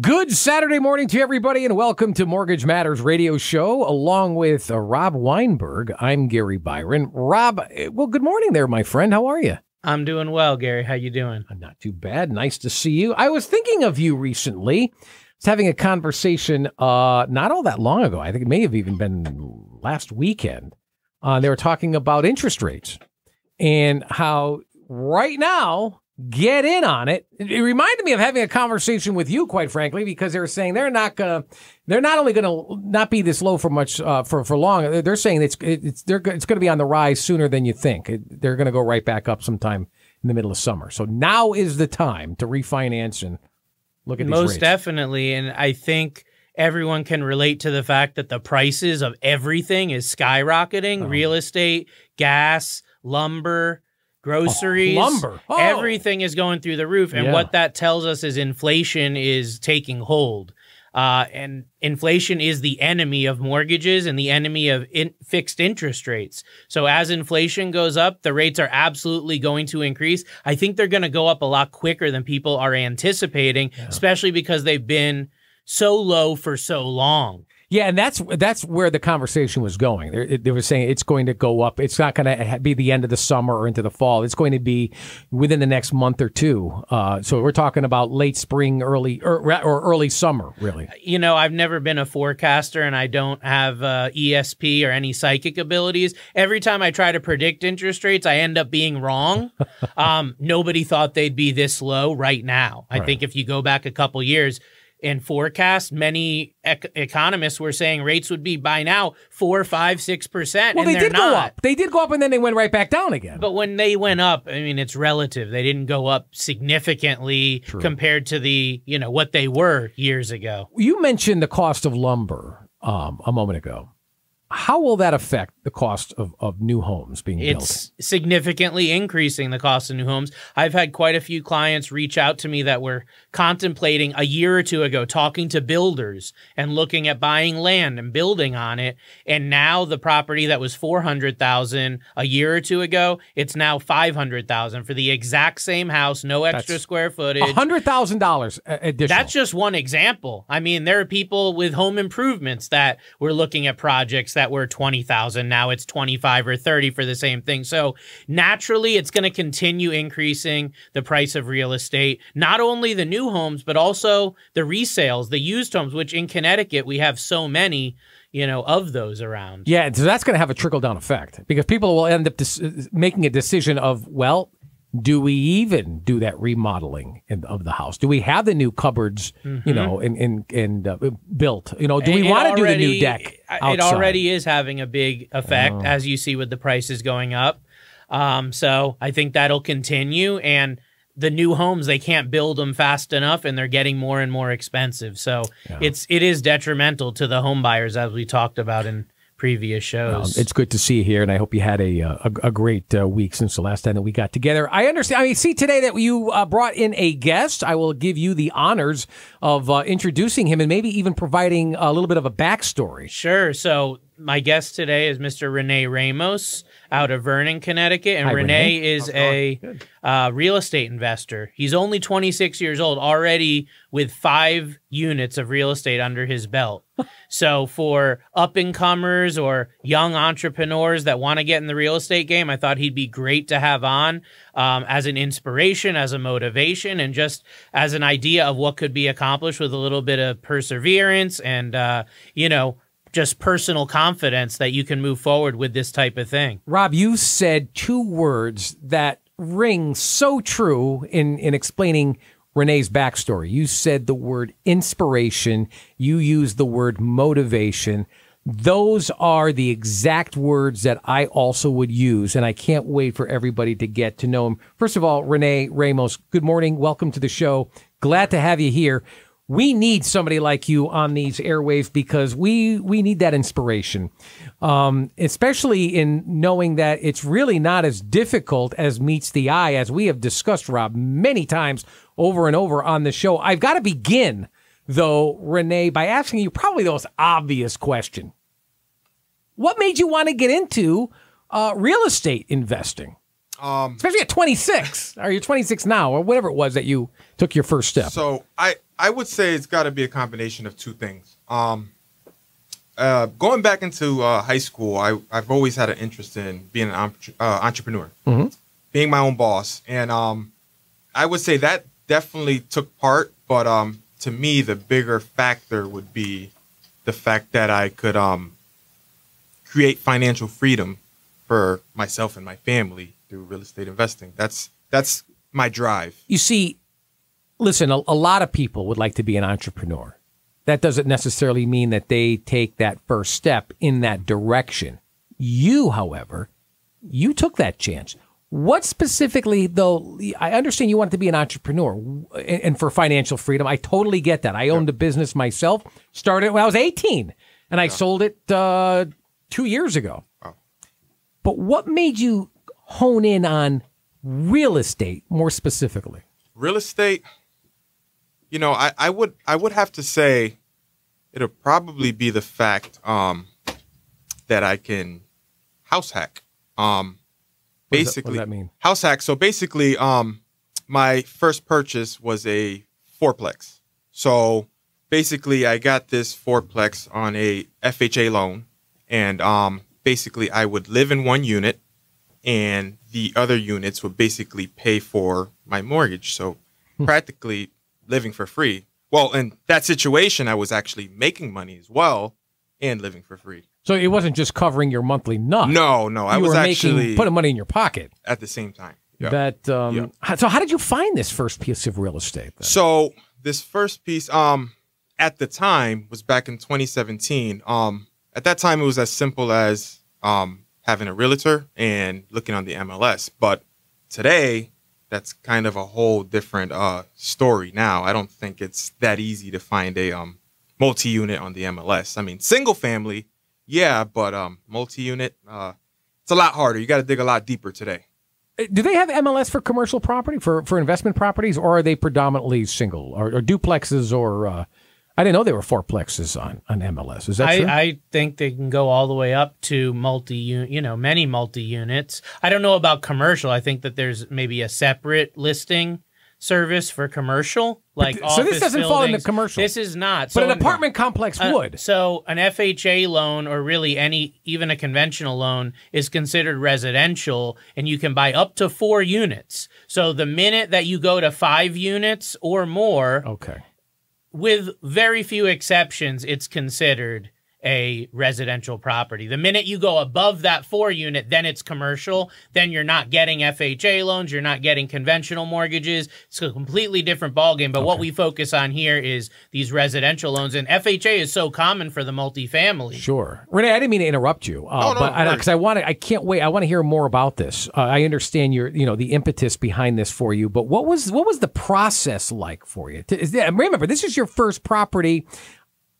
Good Saturday morning to everybody, and welcome to Mortgage Matters Radio Show, along with uh, Rob Weinberg. I'm Gary Byron. Rob, eh, well, good morning there, my friend. How are you? I'm doing well, Gary. How you doing? I'm not too bad. Nice to see you. I was thinking of you recently. I was having a conversation uh, not all that long ago. I think it may have even been last weekend. Uh, they were talking about interest rates and how right now get in on it. It reminded me of having a conversation with you, quite frankly, because they were saying they're not gonna, they're not only gonna not be this low for much uh, for for long. They're saying it's it's they're it's going to be on the rise sooner than you think. It, they're going to go right back up sometime in the middle of summer. So now is the time to refinance and look at most definitely, and I think. Everyone can relate to the fact that the prices of everything is skyrocketing. Oh. Real estate, gas, lumber, groceries, lumber. Oh. everything is going through the roof. And Yeah. what that tells us is inflation is taking hold. Uh, and inflation is the enemy of mortgages and the enemy of in- fixed interest rates. So as inflation goes up, the rates are absolutely going to increase. I think they're going to go up a lot quicker than people are anticipating, especially because they've been so low for so long. Yeah, and that's that's where the conversation was going. They, they were saying it's going to go up. It's not going to be the end of the summer or into the fall. It's going to be within the next month or two. Uh, so we're talking about late spring, early or, or early summer, really. you know, I've never been a forecaster and I don't have uh, ESP or any psychic abilities. Every time I try to predict interest rates, I end up being wrong. um, nobody thought they'd be this low right now. I Right. think if you go back a couple years and forecast, many ec- economists were saying rates would be by now four, five, six percent. Well, they did not. go up. They did go up, and then they went right back down again. But when they went up, I mean, it's relative. They didn't go up significantly True. compared to the, you know, what they were years ago. you mentioned the cost of lumber um, a moment ago. How will that affect the cost of, of new homes being built? It's significantly increasing the cost of new homes. I've had quite a few clients reach out to me that were contemplating a year or two ago talking to builders and looking at buying land and building on it. And now the property that was 400,000 a year or two ago, it's now 500,000 for the exact same house, no extra That's square footage. hundred thousand dollars additional. That's just one example. I mean, there are people with home improvements that were looking at projects that were 20,000. Now it's 25 or 30 for the same thing. So naturally, it's going to continue increasing the price of real estate, not only the new homes, but also the resales, the used homes, which in Connecticut, we have so many, you know, of those around. Yeah, so that's going to have a trickle down effect because people will end up making a decision of, well, do we even do that remodeling in, of the house? Do we have the new cupboards, you know, and and and uh, built? You know, do we want to do the new deck? It already is having a big effect, as you see with the prices going up. Um, so I think that'll continue. And the new homes, they can't build them fast enough, and they're getting more and more expensive. So it's it is detrimental to the home buyers, as we talked about in previous Um, shows. it's good to see you here, and I hope you had a uh, a, a great uh, week since the last time that we got together. I understand. I mean, see today that you uh, brought in a guest. I will give you the honors of uh, introducing him and maybe even providing a little bit of a backstory. Sure. So my guest today is Mr. Rene Ramos out of Vernon, Connecticut, and Hi, Renee, Renee. is a uh, real estate investor. He's only 26 years old, already with five units of real estate under his belt. so for up and comers or young entrepreneurs that want to get in the real estate game, I thought he'd be great to have on um, as an inspiration, as a motivation, and just as an idea of what could be accomplished with a little bit of perseverance and uh, you know just personal confidence that you can move forward with this type of thing. Rob, you said two words that ring so true in, in explaining Renee's backstory. You said the word inspiration, you used the word motivation. Those are the exact words that I also would use, and I can't wait for everybody to get to know him. First of all, Renee Ramos, good morning. Welcome to the show. Glad to have you here. We need somebody like you on these airwaves because we we need that inspiration, um, especially in knowing that it's really not as difficult as meets the eye, as we have discussed, Rob, many times over and over on the show. I've got to begin though, Renee, by asking you probably the most obvious question: What made you want to get into uh, real estate investing? Um, Especially at 26, or you're 26 now, or whatever it was that you took your first step. so I I would say it's got to be a combination of two things. Um, uh, going back into uh, high school, I, I've always had an interest in being an entre- uh, entrepreneur, Mhm. being my own boss, and um, I would say that definitely took part. But um, to me, the bigger factor would be the fact that I could um, create financial freedom for myself and my family through real estate investing. That's that's my drive. You see, listen, a, a lot of people would like to be an entrepreneur. That doesn't necessarily mean that they take that first step in that direction. You, however, you took that chance. What specifically, though, I understand you wanted to be an entrepreneur and, and for financial freedom. I totally get that. I owned a business myself, started when I was 18, and I sold it uh, two years ago. But what made you hone in on real estate more specifically? real estate you know I, I would i would have to say it'll probably be the fact um that i can house hack um What does that- what basically does that mean? house hack so basically um my first purchase was a fourplex so basically i got this fourplex on a fha loan and um basically i would live in one unit and the other units would basically pay for my mortgage. So practically living for free. Well, in that situation, I was actually making money as well and living for free. So it wasn't just covering your monthly nut. No, no, I was were actually making putting money in your pocket. at the same time. Yeah. That um, h- so how did you find this first piece of real estate? Then? So this first piece, um, at the time was back in 2017. Um, at that time, it was as simple as um, having a realtor and looking on the MLS. But today, that's kind of a whole different uh, story. Now, I don't think it's that easy to find a um, multi-unit on the MLS. I mean, single family, yeah, but um, multi-unit, uh, it's a lot harder. You got to dig a lot deeper today. Uh, Do they have MLS for commercial property for for investment properties, or are they predominantly single or, or duplexes? Or uh, I didn't know there were fourplexes on on MLS. Is that I, true? I think they can go all the way up to multi, you know, many multi units. I don't know about commercial. I think that there's maybe a separate listing service for commercial, like th- so this doesn't fall into buildings. commercial. This is not. but an in- apartment complex uh, would. So an FHA loan or really any even a conventional loan is considered residential and you can buy up to 4 units. So the minute that you go to 5 units or more Okay. With very few exceptions it's considered a residential property. The minute you go above that 4 unit then it's commercial, then you're not getting FHA loans, you're not getting conventional mortgages. It's a completely different ballgame, but what we focus on here is these residential loans and FHA is so common for the multifamily. Sure, Renee. I didn't mean to interrupt you, uh, Oh, no, but no because I want to, I can't wait. I want to hear more about this. Uh, I understand your, you know, the impetus behind this for you. But what was what was the process like for you? To, is that- remember, this is your first property.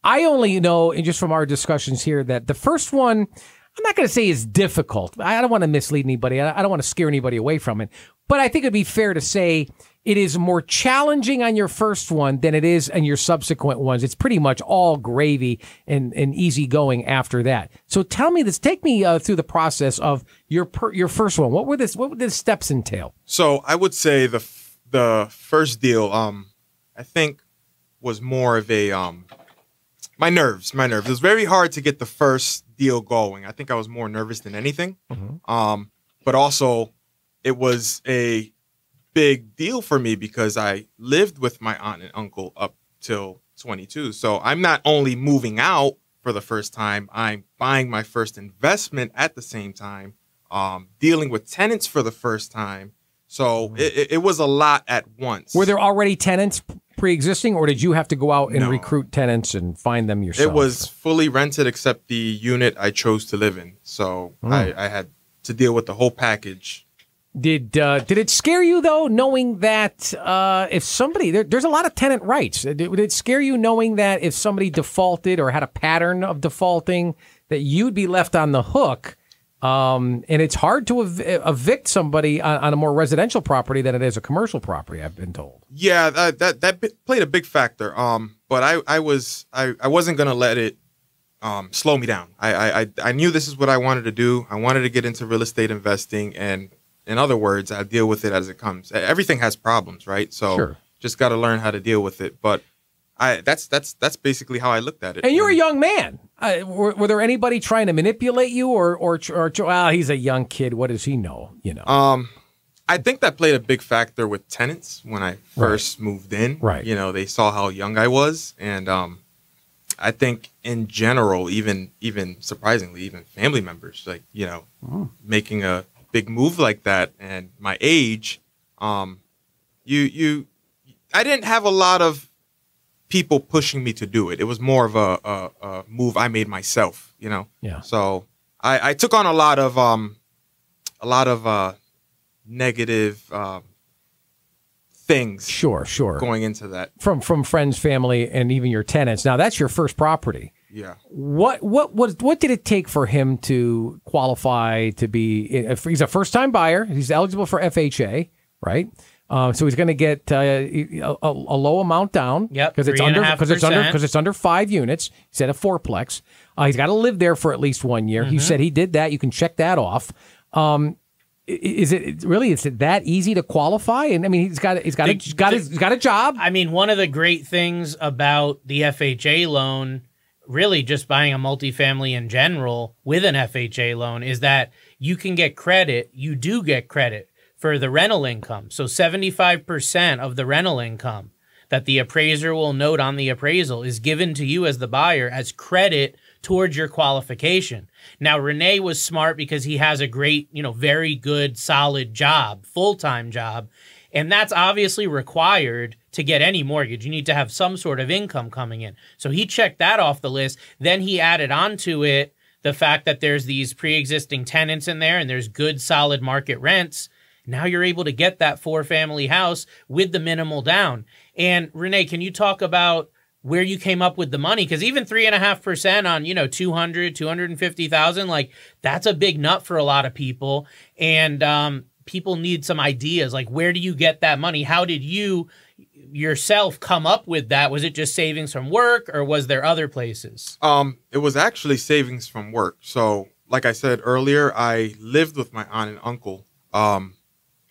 I only know, and just from our discussions here, that the first one, I'm not going to say is difficult. I don't want to mislead anybody. I don't want to scare anybody away from it. But I think it'd be fair to say it is more challenging on your first one than it is on your subsequent ones. It's pretty much all gravy and, and easy going after that. So tell me this. Take me uh, through the process of your per, your first one. What were this? What would the steps entail? So I would say the the first deal, um, I think, was more of a um, my nerves, my nerves. It was very hard to get the first deal going. I think I was more nervous than anything. Um, but also, it was a big deal for me because I lived with my aunt and uncle up till 22. So I'm not only moving out for the first time, I'm buying my first investment at the same time, um, dealing with tenants for the first time. So it, it- it was a lot at once. Were there already tenants pre-existing, or did you have to go out and No. recruit tenants and find them yourself? It was fully rented except the unit I chose to live in. So Hmm. I, I had to deal with the whole package. Did uh, did it scare you though, knowing that uh, if somebody there, there's a lot of tenant rights? Did, did it scare you knowing that if somebody defaulted or had a pattern of defaulting, that you'd be left on the hook? Um, and it's hard to ev- evict somebody on, on a more residential property than it is a commercial property. I've been told. Yeah, that that, that played a big factor. Um, but I, I was I, I wasn't gonna let it um, slow me down. I, I I knew this is what I wanted to do. I wanted to get into real estate investing, and in other words, I deal with it as it comes. Everything has problems, right? So Sure. just got to learn how to deal with it. But I that's that's that's basically how I looked at it. And you're a young man. Uh, were, were there anybody trying to manipulate you, or or or well, he's a young kid. What does he know? You know. Um, I think that played a big factor with tenants when I first moved in. Right. You know, they saw how young I was, and um, I think in general, even even surprisingly, even family members, like you know, Oh. making a big move like that, and my age, um, you you, I didn't have a lot of people pushing me to do it. It was more of a, a, a move I made myself. You know. Yeah. So I, I took on a lot of um, a lot of uh, negative um, things Sure, sure. going into that. From from friends, family, and even your tenants. Now that's your first property. Yeah. What what what what did it take for him to qualify to be? He's a first time buyer, he's eligible for FHA, right? Uh, so he's going to get uh, a, a, a low amount down. Yep, because it's under because it's under because it's under five units. He said a fourplex. Uh, he's got to live there for at least one year. Mm-hmm. He said he did that. You can check that off. Um, is it really is it that easy to qualify? And I mean, he's got he's got a, The- he's got his, he's got a job. I mean, one of the great things about the FHA loan, really just buying a multifamily in general with an FHA loan, is that you can get credit. You do get credit for the rental income. So 75% of the rental income that the appraiser will note on the appraisal is given to you as the buyer as credit towards your qualification. Now Renee was smart because he has a great, you know, very good solid job, full-time job, and that's obviously required to get any mortgage. You need to have some sort of income coming in. So he checked that off the list. Then he added onto it the fact that there's these pre-existing tenants in there and there's good solid market rents. Now you're able to get that four family house with the minimal down. And Renee, can you talk about where you came up with the money? Because even three and a half percent on, you know, 200, 250,000, like that's a big nut for a lot of people. And, um, people need some ideas. Like, where do you get that money? How did you yourself come up with that? Was it just savings from work or was there other places? Um, it was actually savings from work. So, like I said earlier, I lived with my aunt and uncle um,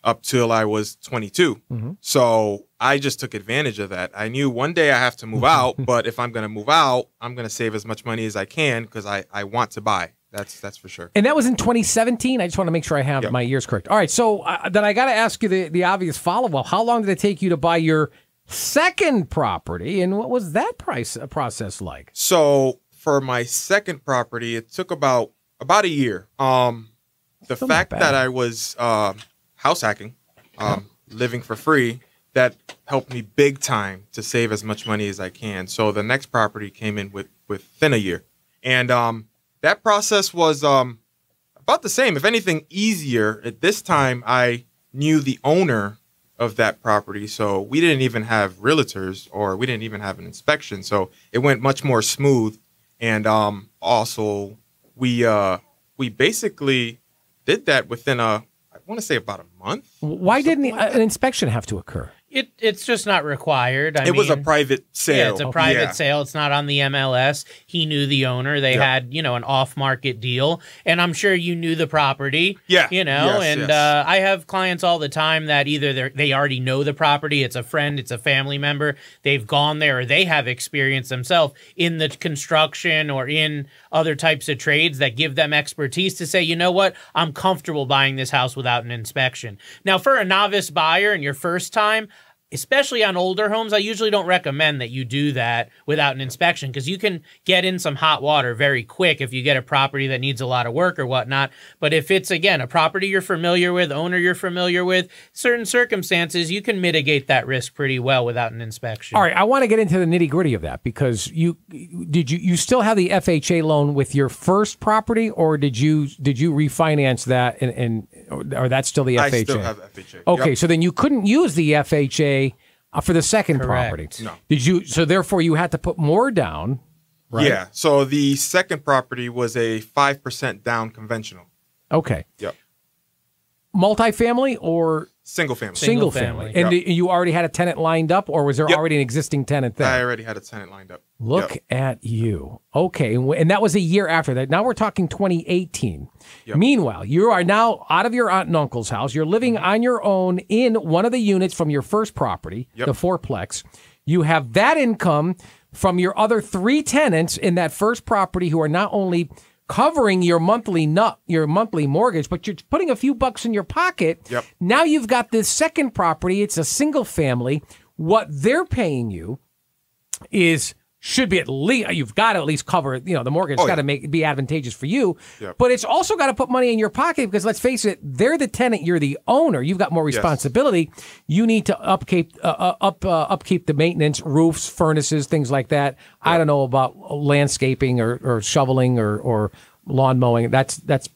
up till I was 22. So I just took advantage of that. I knew one day I have to move out, but if I'm going to move out, I'm going to save as much money as I can because I, I want to buy. That's that's for sure. And that was in 2017. I just want to make sure I have Yep. my years correct. All right, so uh, then I got to ask you the, the obvious follow up. How long did it take you to buy your second property, and what was that price uh, process like? So for my second property, it took about about a year. Um, the Still fact that I was uh, house hacking, um, living for free, that helped me big time to save as much money as I can. So the next property came in with within a year, and um, that process was um, about the same. If anything, easier. At this time, I knew the owner of that property, so we didn't even have realtors or we didn't even have an inspection. So it went much more smooth. And um, also, we uh, we basically did that within a I want to say about a month. Why didn't Something like uh, an inspection have to occur? It it's just not required. I it was a private sale. Yeah, it's a private Yeah. sale. It's not on the MLS. He knew the owner. They Yeah. had, you know, an off-market deal, and I'm sure you knew the property. Yeah. you know, Yes, and yes. Uh, I have clients all the time that either they they already know the property, it's a friend, it's a family member, they've gone there, or they have experience themselves in the construction or in other types of trades that give them expertise to say, you know what, I'm comfortable buying this house without an inspection. Now, for a novice buyer and your first time, especially on older homes, I usually don't recommend that you do that without an inspection because you can get in some hot water very quick if you get a property that needs a lot of work or whatnot. But if it's, again, a property you're familiar with, owner you're familiar with, certain circumstances, you can mitigate that risk pretty well without an inspection. All right, I want to get into the nitty gritty of that because you did you you still have the FHA loan with your first property, or did you did you refinance that and, and or, or that's still the FHA? I still have FHA. Okay, Yep. so then you couldn't use the FHA uh, for the second Correct. property. No. Did you? So therefore, you had to put more down. Right? Yeah. So the second property was a five percent down conventional. Okay. Yep. Multifamily or Single family. single, Single family? family. And Yep. you already had a tenant lined up, or was there Yep. already an existing tenant there? I already had a tenant lined up. Look Yep. at you. Okay. And and that was a year after that. Now we're talking 2018. Yep. Meanwhile, you are now out of your aunt and uncle's house. You're living mm-hmm. on your own in one of the units from your first property, Yep. the fourplex. You have that income from your other three tenants in that first property who are not only covering your monthly nut, your monthly mortgage, but you're putting a few bucks in your pocket. Yep. Now you've got this second property. It's a single family. What they're paying you is should be at least you've got to at least cover you know the mortgage. Oh, got to yeah. make be advantageous for you. Yep. but it's also got to put money in your pocket because let's face it they're the tenant you're the owner. You've got more responsibility. You need to upkeep uh, uh, up uh, upkeep the maintenance roofs furnaces things like that. I don't know about landscaping or, or shoveling or or lawn mowing. That's that's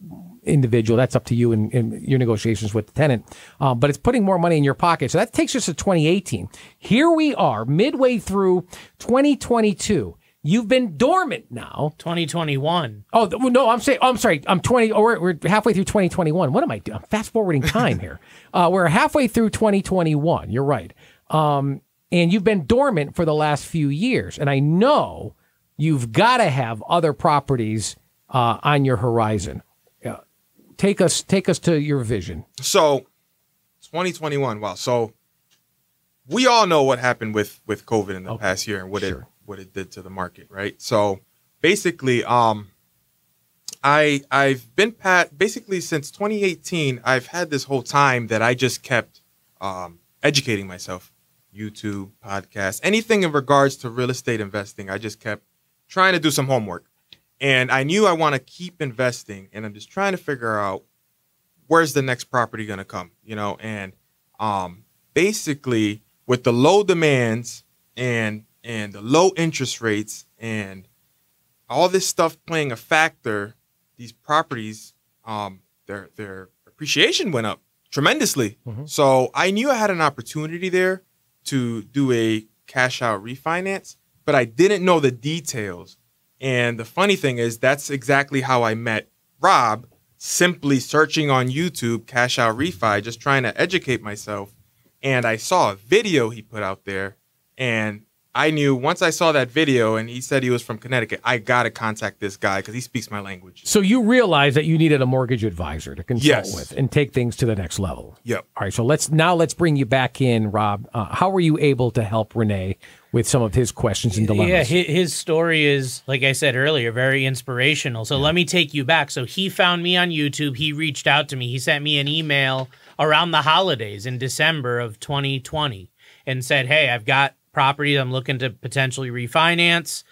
individual. That's up to you in, in your negotiations with the tenant. Um, but it's putting more money in your pocket. So that takes us to 2018. Here we are, midway through 2022. You've been dormant now. 2021. Oh no, I'm saying. Oh, I'm sorry. I'm 20. Oh, we're, we're halfway through 2021. What am I doing? I'm fast forwarding time here. Uh, we're halfway through 2021. You're right. Um, and you've been dormant for the last few years. And I know you've got to have other properties uh, on your horizon. Take us, take us to your vision. So, 2021. Wow. So, we all know what happened with with COVID in the past year and what it what it did to the market, right? So, basically, um, I I've been pat basically since 2018. I've had this whole time that I just kept um, educating myself, YouTube, podcasts, anything in regards to real estate investing. I just kept trying to do some homework, and I knew I want to keep investing, and I'm just trying to figure out where's the next property going to come you know? And um basically with the low demands and and the low interest rates and all this stuff playing a factor these properties um their their appreciation went up tremendously. So i knew i had an opportunity there to do a cash out refinance but i didn't know the details and the funny thing is that's exactly how i met rob simply searching on YouTube cash out refi, just trying to educate myself. And I saw a video he put out there, and I knew once I saw that video and he said he was from Connecticut, I gotta contact this guy because he speaks my language. So you realized that you needed a mortgage advisor to consult Yes. with and take things to the next level. Yep. All right. So let's now let's bring you back in, Rob. Uh, how were you able to help Renee with some of his questions and dilemmas? Yeah, his, his story is, like I said earlier, very inspirational. So let me take you back. So he found me on YouTube. He reached out to me. He sent me an email around the holidays in December of 2020 and said, Hey, I've got properties I'm looking to potentially refinance.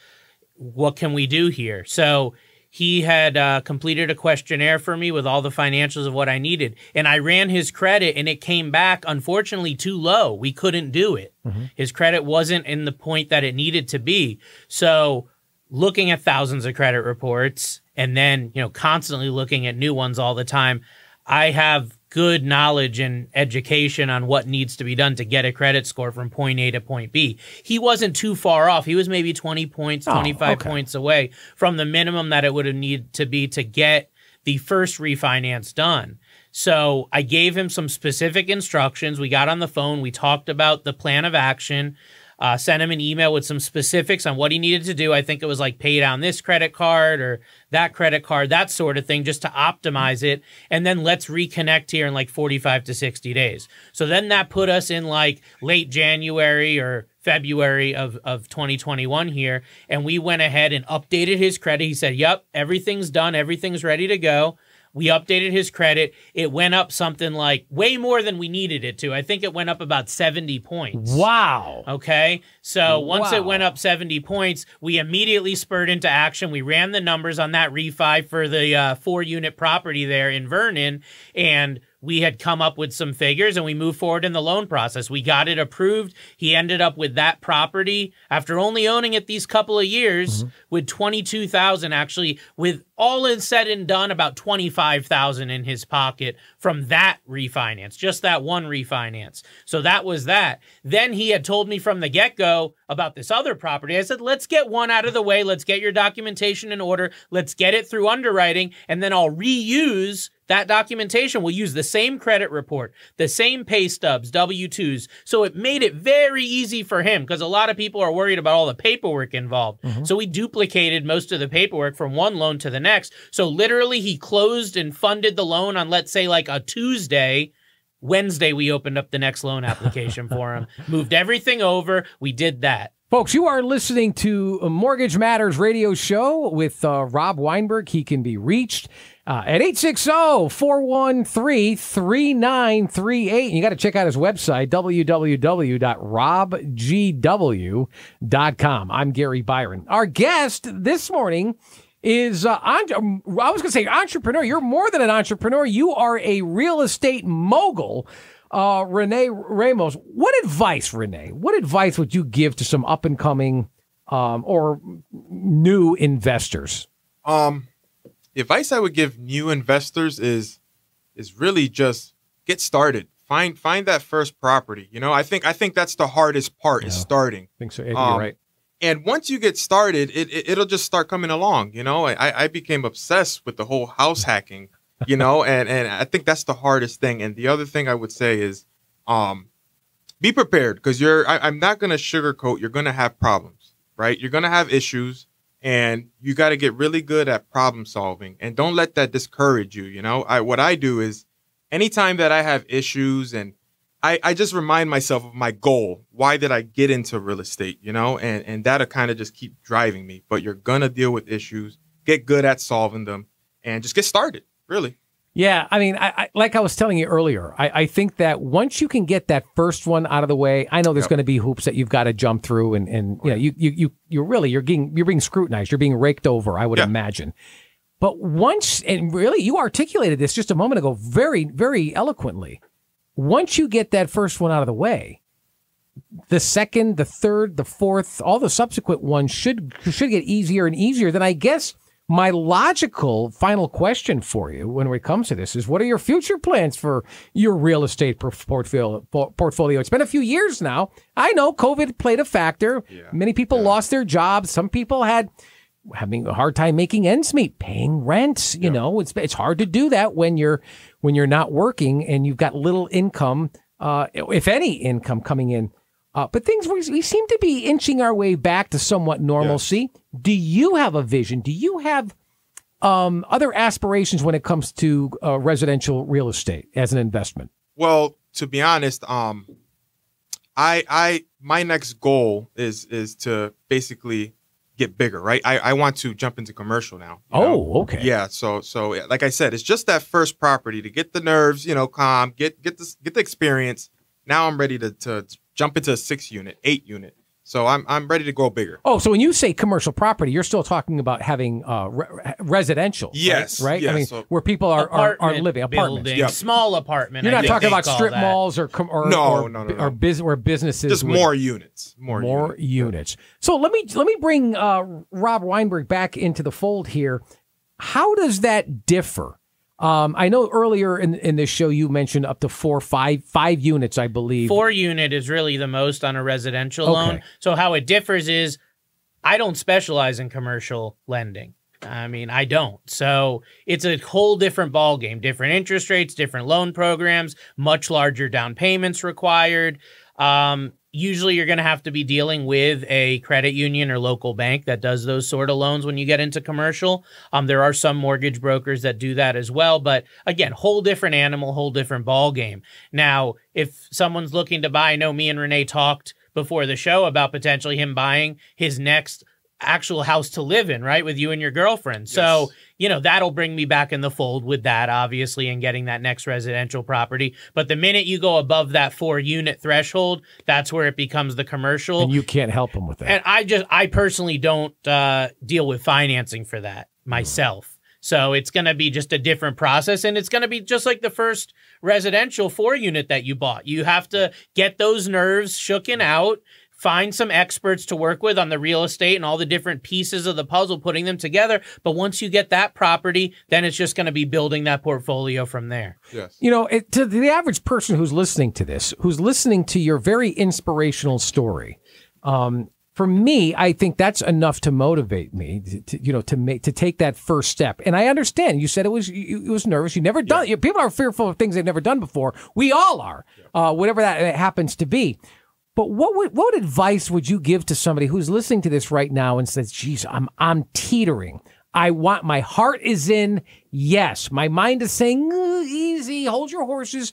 What can we do here? So he had uh, completed a questionnaire for me with all the financials of what I needed. And I ran his credit and it came back, unfortunately, too low. We couldn't do it. His credit wasn't in the point that it needed to be. So looking at thousands of credit reports and then, you know, constantly looking at new ones all the time, I have good knowledge and education on what needs to be done to get a credit score from point A to point B. He wasn't too far off. He was maybe 20 points, Oh, 25 okay. points away from the minimum that it would have needed to be to get the first refinance done. So I gave him some specific instructions. We got on the phone. We talked about the plan of action. Uh, sent him an email with some specifics on what he needed to do. I think it was like pay down this credit card or that credit card, that sort of thing, just to optimize it. And then let's reconnect here in like 45 to 60 days. So then that put us in like late January or February of, of 2021 here. And we went ahead and updated his credit. He said, Yep, everything's done, everything's ready to go. We updated his credit. It went up something like way more than we needed it to. I think it went up about 70 points. Wow. Okay. So once Wow. it went up 70 points, we immediately spurred into action. We ran the numbers on that refi for the uh, four unit property there in Vernon, and we had come up with some figures and we moved forward in the loan process. We got it approved. He ended up with that property after only owning it these couple of years mm-hmm. with 22,000 actually with all is said and done about 25,000 in his pocket from that refinance, just that one refinance. So that was that. Then he had told me from the get-go about this other property. I said, "Let's get one out of the way. Let's get your documentation in order. Let's get it through underwriting and then I'll reuse that documentation will use the same credit report, the same pay stubs, W 2s. So it made it very easy for him because a lot of people are worried about all the paperwork involved. So we duplicated most of the paperwork from one loan to the next. So literally, he closed and funded the loan on, let's say, like a Tuesday. Wednesday, we opened up the next loan application for him, moved everything over. We did that. Folks, you are listening to a Mortgage Matters radio show with uh, Rob Weinberg. He can be reached uh, at 860 413 3938. And you got to check out his website, www.robgw.com. I'm Gary Byron. Our guest this morning is, uh, I was going to say entrepreneur. You're more than an entrepreneur, you are a real estate mogul. Uh, Renee Ramos, what advice, Renee? What advice would you give to some up and coming um, or new investors? Um, the advice I would give new investors is is really just get started. Find find that first property. You know, I think I think that's the hardest part yeah. is starting. I think so. Um, right. And once you get started, it, it will just start coming along. You know, I, I became obsessed with the whole house hacking. You know, and and I think that's the hardest thing. And the other thing I would say is, um, be prepared because you're. I, I'm not going to sugarcoat. You're going to have problems, right? You're going to have issues and you got to get really good at problem solving and don't let that discourage you you know? I what i do is anytime that i have issues and i i just remind myself of my goal why did i get into real estate you know? And and that'll kind of just keep driving me but you're gonna deal with issues get good at solving them and just get started really yeah, I mean, I, I, like I was telling you earlier, I, I, think that once you can get that first one out of the way, I know there's yep. going to be hoops that you've got to jump through, and and you know, you you you you're really you're getting you're being scrutinized, you're being raked over, I would imagine. But once, and really, you articulated this just a moment ago, very very eloquently. Once you get that first one out of the way, the second, the third, the fourth, all the subsequent ones should should get easier and easier. Then I guess my logical final question for you when it comes to this is what are your future plans for your real estate portfolio? portfolio? It's been a few years now. I know COVID played a factor. Yeah. Many people yeah. lost their jobs. Some people had having a hard time making ends meet, paying rent. You yeah. know, it's it's hard to do that when you're when you're not working and you've got little income, uh, if any income coming in. Uh, but things we, we seem to be inching our way back to somewhat normalcy. Yeah. Do you have a vision? Do you have um, other aspirations when it comes to uh, residential real estate as an investment? Well, to be honest, um, I I my next goal is is to basically get bigger, right? I, I want to jump into commercial now. Oh, know? okay. Yeah. So so like I said, it's just that first property to get the nerves, you know, calm, get get this get the experience. Now I'm ready to to jump into a six unit, eight unit. So I'm I'm ready to go bigger. Oh, so when you say commercial property, you're still talking about having uh, re- residential, yes, right? right? Yes. I mean, so where people are are, are living apartments, yep. small apartment. You're not talking about strip that. malls or or no, or, no, no, no. or biz- where businesses just would, more units, more more units. units. So let me let me bring uh, Rob Weinberg back into the fold here. How does that differ? Um, I know earlier in in this show you mentioned up to four, five, five units, I believe. Four unit is really the most on a residential okay. loan. So how it differs is, I don't specialize in commercial lending. I mean, I don't. So it's a whole different ball game. Different interest rates, different loan programs, much larger down payments required. Um, usually you're going to have to be dealing with a credit union or local bank that does those sort of loans when you get into commercial. Um, there are some mortgage brokers that do that as well, but again, whole different animal, whole different ball game. Now, if someone's looking to buy, I know me and Renee talked before the show about potentially him buying his next actual house to live in, right? With you and your girlfriend. Yes. So, you know, that'll bring me back in the fold with that, obviously, and getting that next residential property. But the minute you go above that four unit threshold, that's where it becomes the commercial. And you can't help them with that. And I just, I personally don't uh, deal with financing for that myself. Mm. So it's going to be just a different process. And it's going to be just like the first residential four unit that you bought. You have to get those nerves shooken out find some experts to work with on the real estate and all the different pieces of the puzzle, putting them together. But once you get that property, then it's just going to be building that portfolio from there. Yes. You know, it, to the average person who's listening to this, who's listening to your very inspirational story, um, for me, I think that's enough to motivate me, to, to, you know, to make to take that first step. And I understand. You said it was you, it was nervous. You never done. Yeah. people are fearful of things they've never done before. We all are, yeah. uh, whatever that happens to be. But what would, what advice would you give to somebody who's listening to this right now and says, "Geez, I'm I'm teetering. I want my heart is in yes, my mind is saying mm, easy, hold your horses."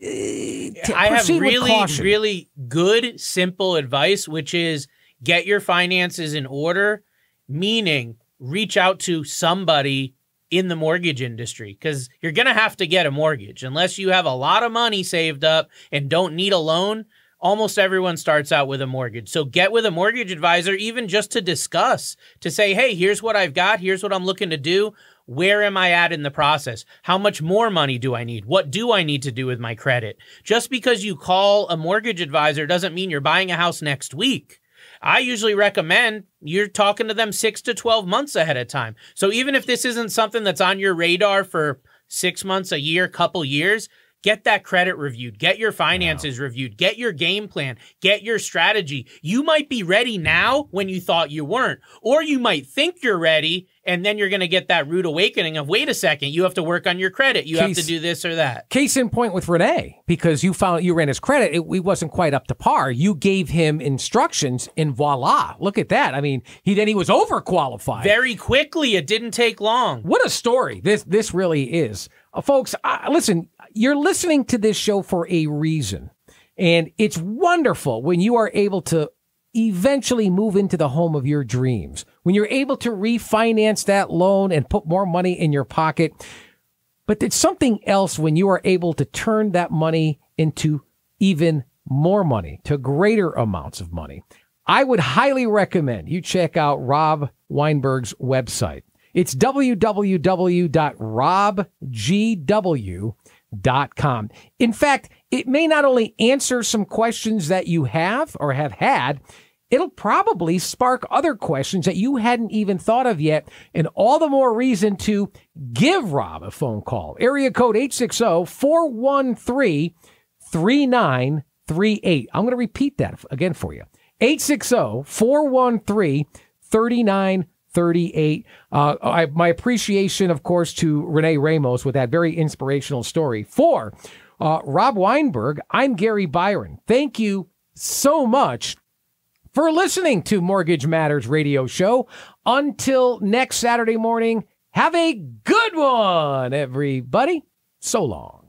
Eh, t- I have really, really good, simple advice, which is get your finances in order, meaning reach out to somebody in the mortgage industry because you're going to have to get a mortgage unless you have a lot of money saved up and don't need a loan. Almost everyone starts out with a mortgage. So get with a mortgage advisor, even just to discuss, to say, hey, here's what I've got. Here's what I'm looking to do. Where am I at in the process? How much more money do I need? What do I need to do with my credit? Just because you call a mortgage advisor doesn't mean you're buying a house next week. I usually recommend you're talking to them six to 12 months ahead of time. So even if this isn't something that's on your radar for six months, a year, couple years, get that credit reviewed, get your finances reviewed, get your game plan, get your strategy. You might be ready now when you thought you weren't, or you might think you're ready. And then you're going to get that rude awakening of, wait a second, you have to work on your credit. You have to do this or that. Case in point with Renee, because you found you ran his credit, it, he wasn't quite up to par. You gave him instructions, and voila! Look at that. I mean, he then he was overqualified. Very quickly, it didn't take long. What a story this this really is, uh, folks. Uh, listen, you're listening to this show for a reason, and it's wonderful when you are able to eventually move into the home of your dreams. When you're able to refinance that loan and put more money in your pocket. But it's something else when you are able to turn that money into even more money, to greater amounts of money. I would highly recommend you check out Rob Weinberg's website. It's www.robgw.com. In fact, it may not only answer some questions that you have or have had, it'll probably spark other questions that you hadn't even thought of yet, and all the more reason to give Rob a phone call. Area code 860 413 3938. I'm going to repeat that again for you 860 413 3938. Uh, I, my appreciation, of course, to Renee Ramos with that very inspirational story. For uh, Rob Weinberg, I'm Gary Byron. Thank you so much for listening to Mortgage Matters radio show. Until next Saturday morning, have a good one, everybody. So long.